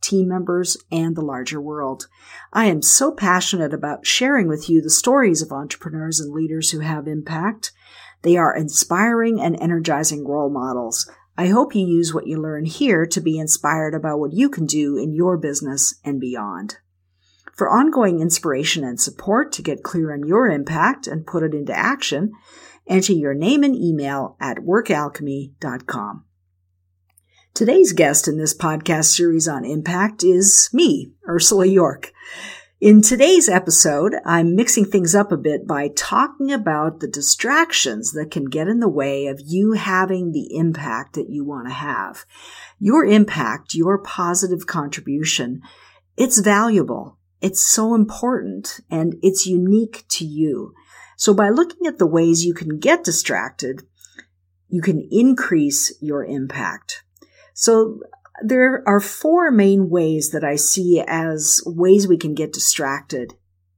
team members, and the larger world. I am so passionate about sharing with you the stories of entrepreneurs and leaders who have impact. They are inspiring and energizing role models. I hope you use what you learn here to be inspired about what you can do in your business and beyond. For ongoing inspiration and support to get clear on your impact and put it into action, enter your name and email at workalchemy.com. Today's guest in this podcast series on impact is me, Ursula Jorch. In today's episode, I'm mixing things up a bit by talking about the distractions that can get in the way of you having the impact that you want to have. Your impact, your positive contribution, it's valuable. It's so important and it's unique to you. So by looking at the ways you can get distracted, you can increase your impact. So there are four main ways that I see as ways we can get distracted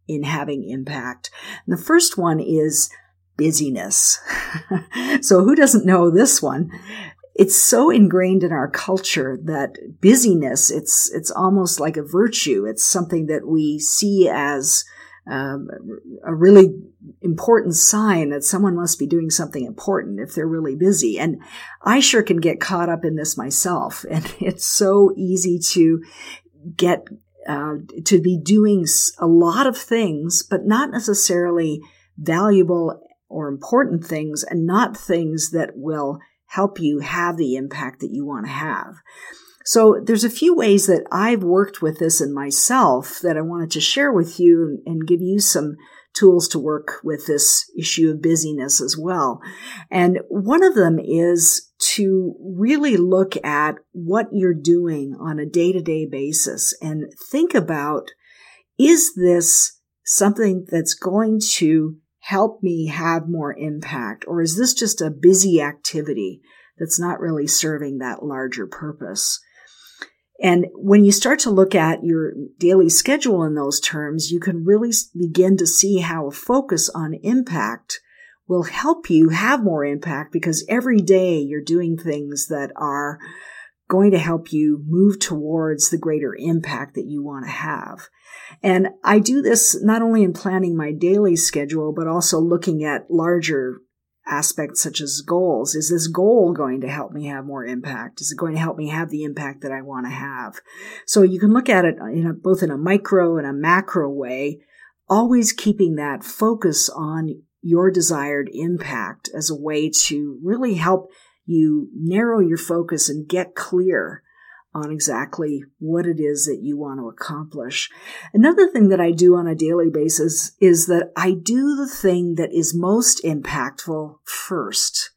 in having impact. And the first one is busyness. so who doesn't know this one? It's so ingrained in our culture that busyness, it's, it's almost like a virtue. It's something that we see as um, a really important sign that someone must be doing something important if they're really busy. And I sure can get caught up in this myself. And it's so easy to get, uh, to be doing a lot of things, but not necessarily valuable or important things and not things that will help you have the impact that you want to have. So there's a few ways that I've worked with this in myself that I wanted to share with you and give you some tools to work with this issue of busyness as well. And one of them is to really look at what you're doing on a day to day basis and think about, is this something that's going to help me have more impact? Or is this just a busy activity that's not really serving that larger purpose? And when you start to look at your daily schedule in those terms, you can really begin to see how a focus on impact will help you have more impact because every day you're doing things that are going to help you move towards the greater impact that you want to have. And I do this not only in planning my daily schedule, but also looking at larger aspects such as goals. Is this goal going to help me have more impact? Is it going to help me have the impact that I want to have? So you can look at it in a, both in a micro and a macro way, always keeping that focus on your desired impact as a way to really help you narrow your focus and get clear on exactly what it is that you want to accomplish. Another thing that I do on a daily basis is that I do the thing that is most impactful first.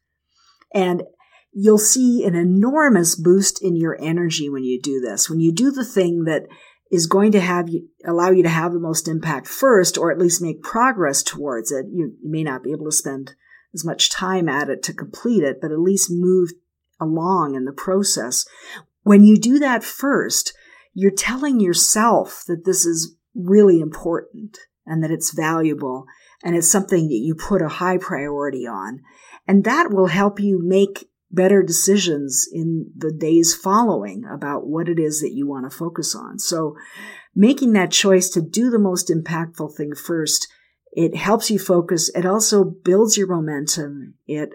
And you'll see an enormous boost in your energy when you do this. When you do the thing that is going to have you allow you to have the most impact first, or at least make progress towards it. You, you may not be able to spend as much time at it to complete it, but at least move along in the process. When you do that first, you're telling yourself that this is really important and that it's valuable and it's something that you put a high priority on. And that will help you make better decisions in the days following about what it is that you want to focus on. So making that choice to do the most impactful thing first, it helps you focus. It also builds your momentum. It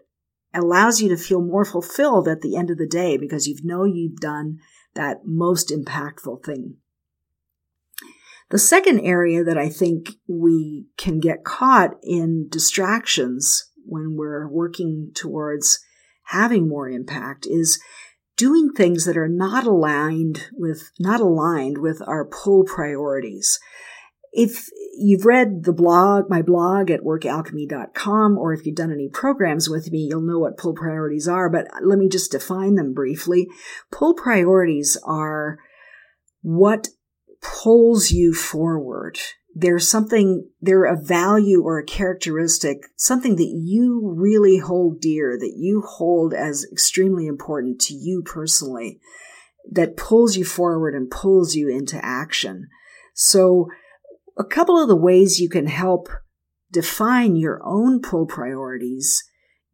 allows you to feel more fulfilled at the end of the day because you know you've done that most impactful thing. The second area that I think we can get caught in distractions when we're working towards having more impact is doing things that are not aligned with not aligned with our pull priorities if you've read the blog, my blog at workalchemy.com, or if you've done any programs with me, you'll know what pull priorities are, but let me just define them briefly. Pull priorities are what pulls you forward. they're something, they're a value or a characteristic, something that you really hold dear, that you hold as extremely important to you personally, that pulls you forward and pulls you into action. So a couple of the ways you can help define your own pull priorities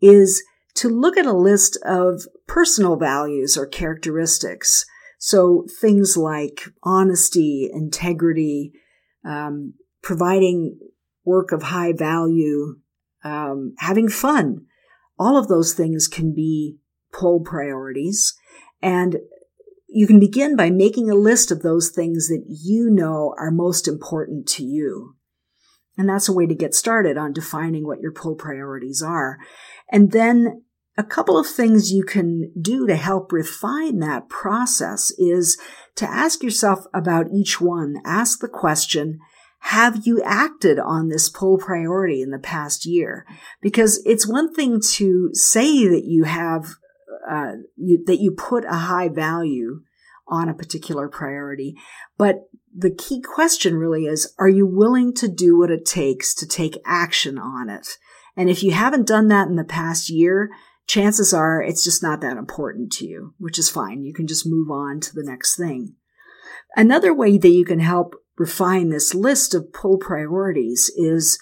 is to look at a list of personal values or characteristics. So things like honesty, integrity, um, providing work of high value, um, having fun. All of those things can be pull priorities. And you can begin by making a list of those things that you know are most important to you. And that's a way to get started on defining what your pull priorities are. And then a couple of things you can do to help refine that process is to ask yourself about each one. Ask the question, have you acted on this pull priority in the past year? Because it's one thing to say that you have, uh, you, that you put a high value on a particular priority, but the key question really is, are you willing to do what it takes to take action on it? And if you haven't done that in the past year, chances are it's just not that important to you, which is fine. You can just move on to the next thing. Another way that you can help refine this list of pull priorities is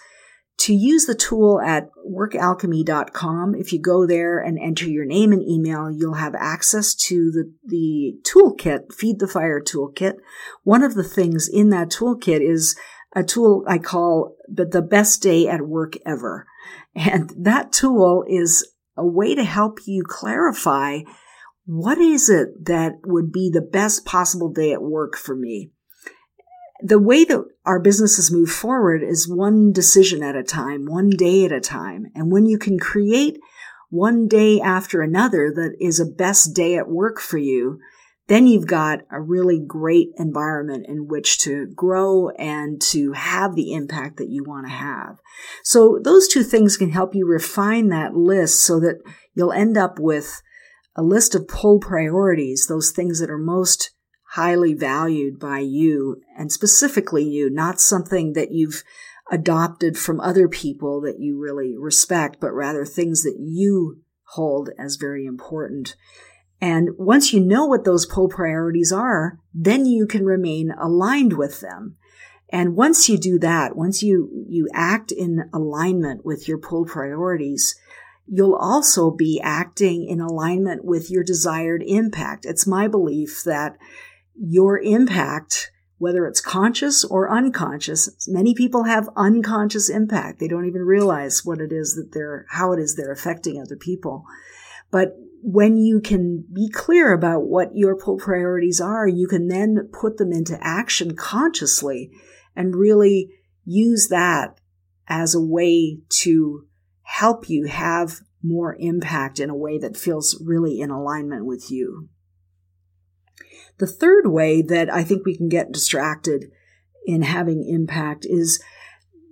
to use the tool at workalchemy.com. If you go there and enter your name and email, you'll have access to the, the toolkit, Feed the Fire toolkit. One of the things in that toolkit is a tool I call the best day at work ever. And that tool is a way to help you clarify what is it that would be the best possible day at work for me? The way that our businesses move forward is one decision at a time, one day at a time. And when you can create one day after another that is a best day at work for you, then you've got a really great environment in which to grow and to have the impact that you want to have. So those two things can help you refine that list so that you'll end up with a list of pull priorities, those things that are most highly valued by you and specifically you, not something that you've adopted from other people that you really respect, but rather things that you hold as very important. And once you know what those pull priorities are, then you can remain aligned with them. And once you do that, once you, you act in alignment with your pull priorities, you'll also be acting in alignment with your desired impact. It's my belief that your impact, whether it's conscious or unconscious, many people have unconscious impact. They don't even realize what it is that they're, how it is they're affecting other people. But when you can be clear about what your priorities are, you can then put them into action consciously and really use that as a way to help you have more impact in a way that feels really in alignment with you. The third way that I think we can get distracted in having impact is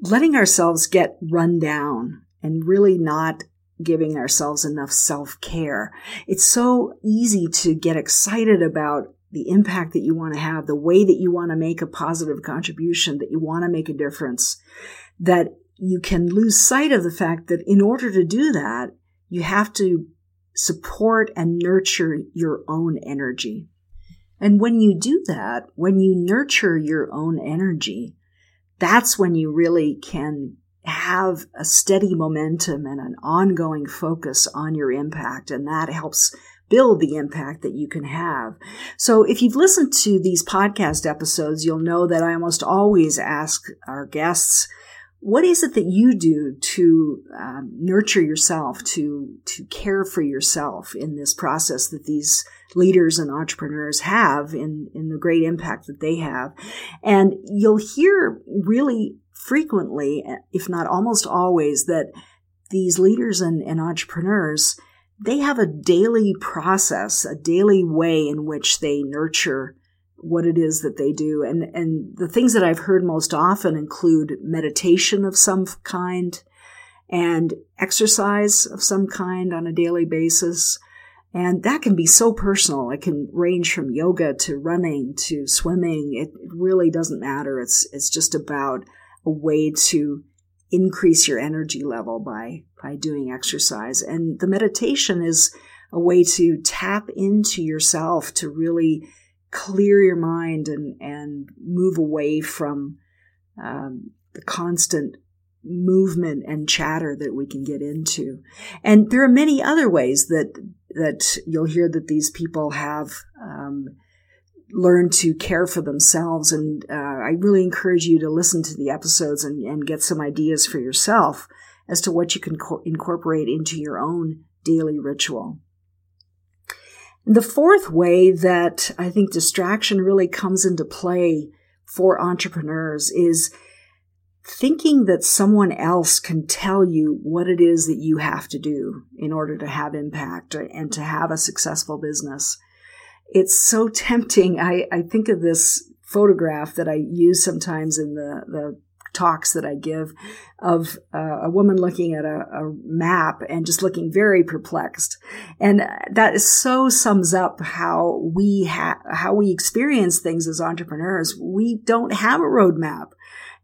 letting ourselves get run down and really not giving ourselves enough self care. It's so easy to get excited about the impact that you want to have, the way that you want to make a positive contribution, that you want to make a difference, that you can lose sight of the fact that in order to do that, you have to support and nurture your own energy. And when you do that, when you nurture your own energy, that's when you really can have a steady momentum and an ongoing focus on your impact. And that helps build the impact that you can have. So if you've listened to these podcast episodes, you'll know that I almost always ask our guests, what is it that you do to um, nurture yourself, to to care for yourself in this process that these leaders and entrepreneurs have in in the great impact that they have? And you'll hear really frequently, if not almost always, that these leaders and, and entrepreneurs, they have a daily process, a daily way in which they nurture what it is that they do. And, and the things that I've heard most often include meditation of some kind and exercise of some kind on a daily basis And that can be so personal. It can range from yoga to running to swimming. It, really doesn't matter. It's, it's just about a way to increase your energy level by, by doing exercise. And the meditation is a way to tap into yourself to really clear your mind and, and move away from um, the constant movement and chatter that we can get into. And there are many other ways that that you'll hear that these people have um, learned to care for themselves. And uh, I really encourage you to listen to the episodes and, and get some ideas for yourself as to what you can co- incorporate into your own daily ritual. The fourth way that I think distraction really comes into play for entrepreneurs is thinking that someone else can tell you what it is that you have to do in order to have impact and to have a successful business. It's so tempting. I, I think of this photograph that I use sometimes in the, the talks that I give of uh, a woman looking at a, a, map and just looking very perplexed. And that so sums up how we ha- how we experience things as entrepreneurs. We don't have a roadmap.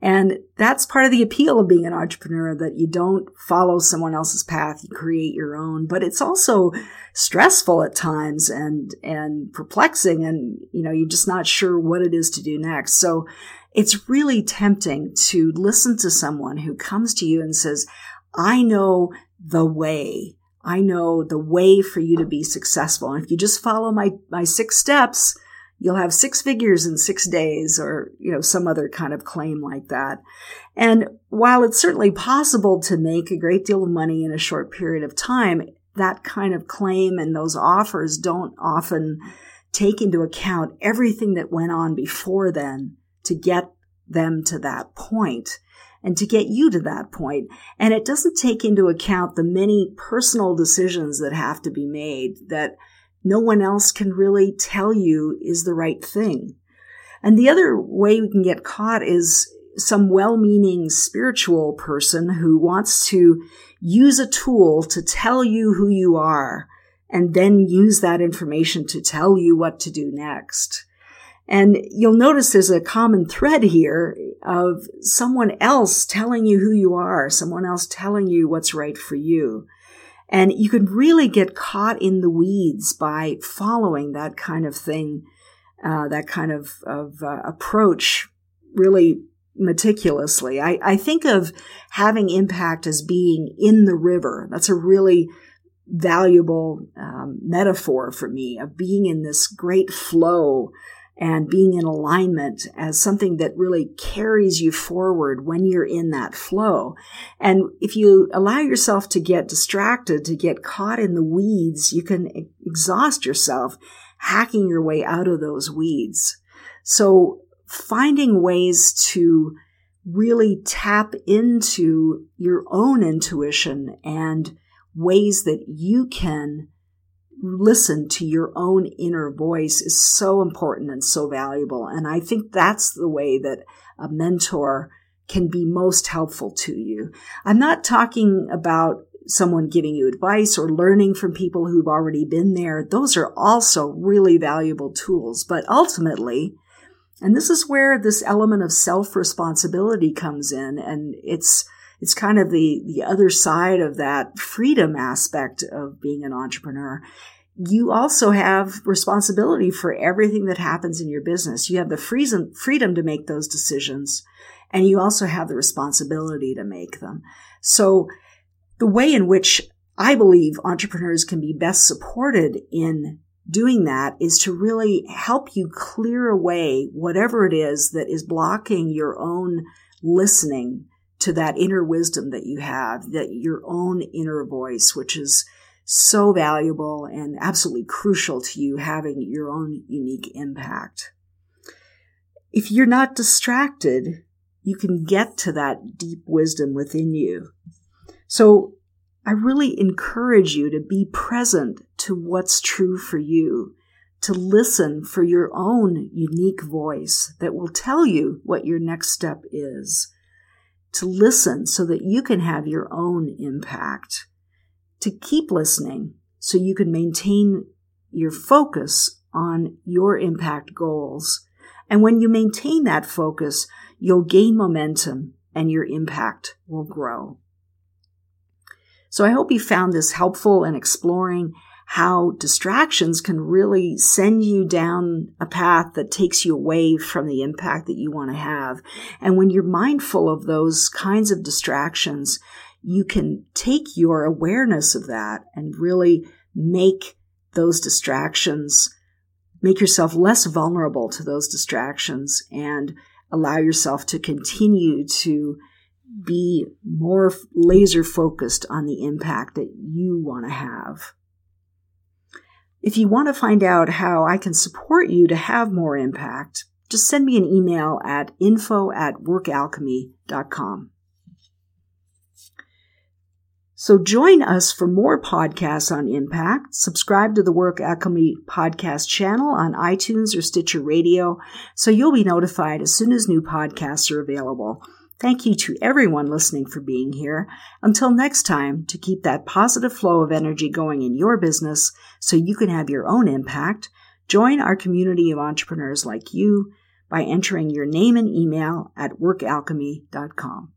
And that's part of the appeal of being an entrepreneur that you don't follow someone else's path, you create your own. But it's also stressful at times and, and perplexing and, you know, you're just not sure what it is to do next. So it's really tempting to listen to someone who comes to you and says, I know the way. I know the way for you to be successful. And if you just follow my, my six steps, you'll have six figures in six days or, you know, some other kind of claim like that. And while it's certainly possible to make a great deal of money in a short period of time, that kind of claim and those offers don't often take into account everything that went on before then to get them to that point and to get you to that point. And it doesn't take into account the many personal decisions that have to be made that no one else can really tell you is the right thing. And the other way we can get caught is some well-meaning spiritual person who wants to use a tool to tell you who you are and then use that information to tell you what to do next. And you'll notice there's a common thread here of someone else telling you who you are, someone else telling you what's right for you. And you can really get caught in the weeds by following that kind of thing, uh, that kind of, of uh, approach really meticulously. I, I think of having impact as being in the river. That's a really valuable um, metaphor for me of being in this great flow and being in alignment as something that really carries you forward when you're in that flow. And if you allow yourself to get distracted, to get caught in the weeds, you can exhaust yourself hacking your way out of those weeds. So finding ways to really tap into your own intuition and ways that you can listen to your own inner voice is so important and so valuable. And I think that's the way that a mentor can be most helpful to you. I'm not talking about someone giving you advice or learning from people who've already been there. Those are also really valuable tools. But ultimately, and this is where this element of self responsibility comes in and it's it's kind of the, the other side of that freedom aspect of being an entrepreneur. You also have responsibility for everything that happens in your business. You have the freedom, freedom to make those decisions and you also have the responsibility to make them. So the way in which I believe entrepreneurs can be best supported in doing that is to really help you clear away whatever it is that is blocking your own listening to that inner wisdom that you have, that your own inner voice, which is so valuable and absolutely crucial to you having your own unique impact. If you're not distracted, you can get to that deep wisdom within you. So I really encourage you to be present to what's true for you, to listen for your own unique voice that will tell you what your next step is to listen so that you can have your own impact, to keep listening so you can maintain your focus on your impact goals. And when you maintain that focus, you'll gain momentum and your impact will grow. So I hope you found this helpful in exploring how distractions can really send you down a path that takes you away from the impact that you want to have. And when you're mindful of those kinds of distractions, you can take your awareness of that and really make those distractions, make yourself less vulnerable to those distractions and allow yourself to continue to be more laser focused on the impact that you want to have. If you want to find out how I can support you to have more impact, just send me an email at info at workalchemy.com. So join us for more podcasts on impact. Subscribe to the Work Alchemy podcast channel on iTunes or Stitcher Radio so you'll be notified as soon as new podcasts are available. Thank you to everyone listening for being here. Until next time, to keep that positive flow of energy going in your business so you can have your own impact, join our community of entrepreneurs like you by entering your name and email at workalchemy.com.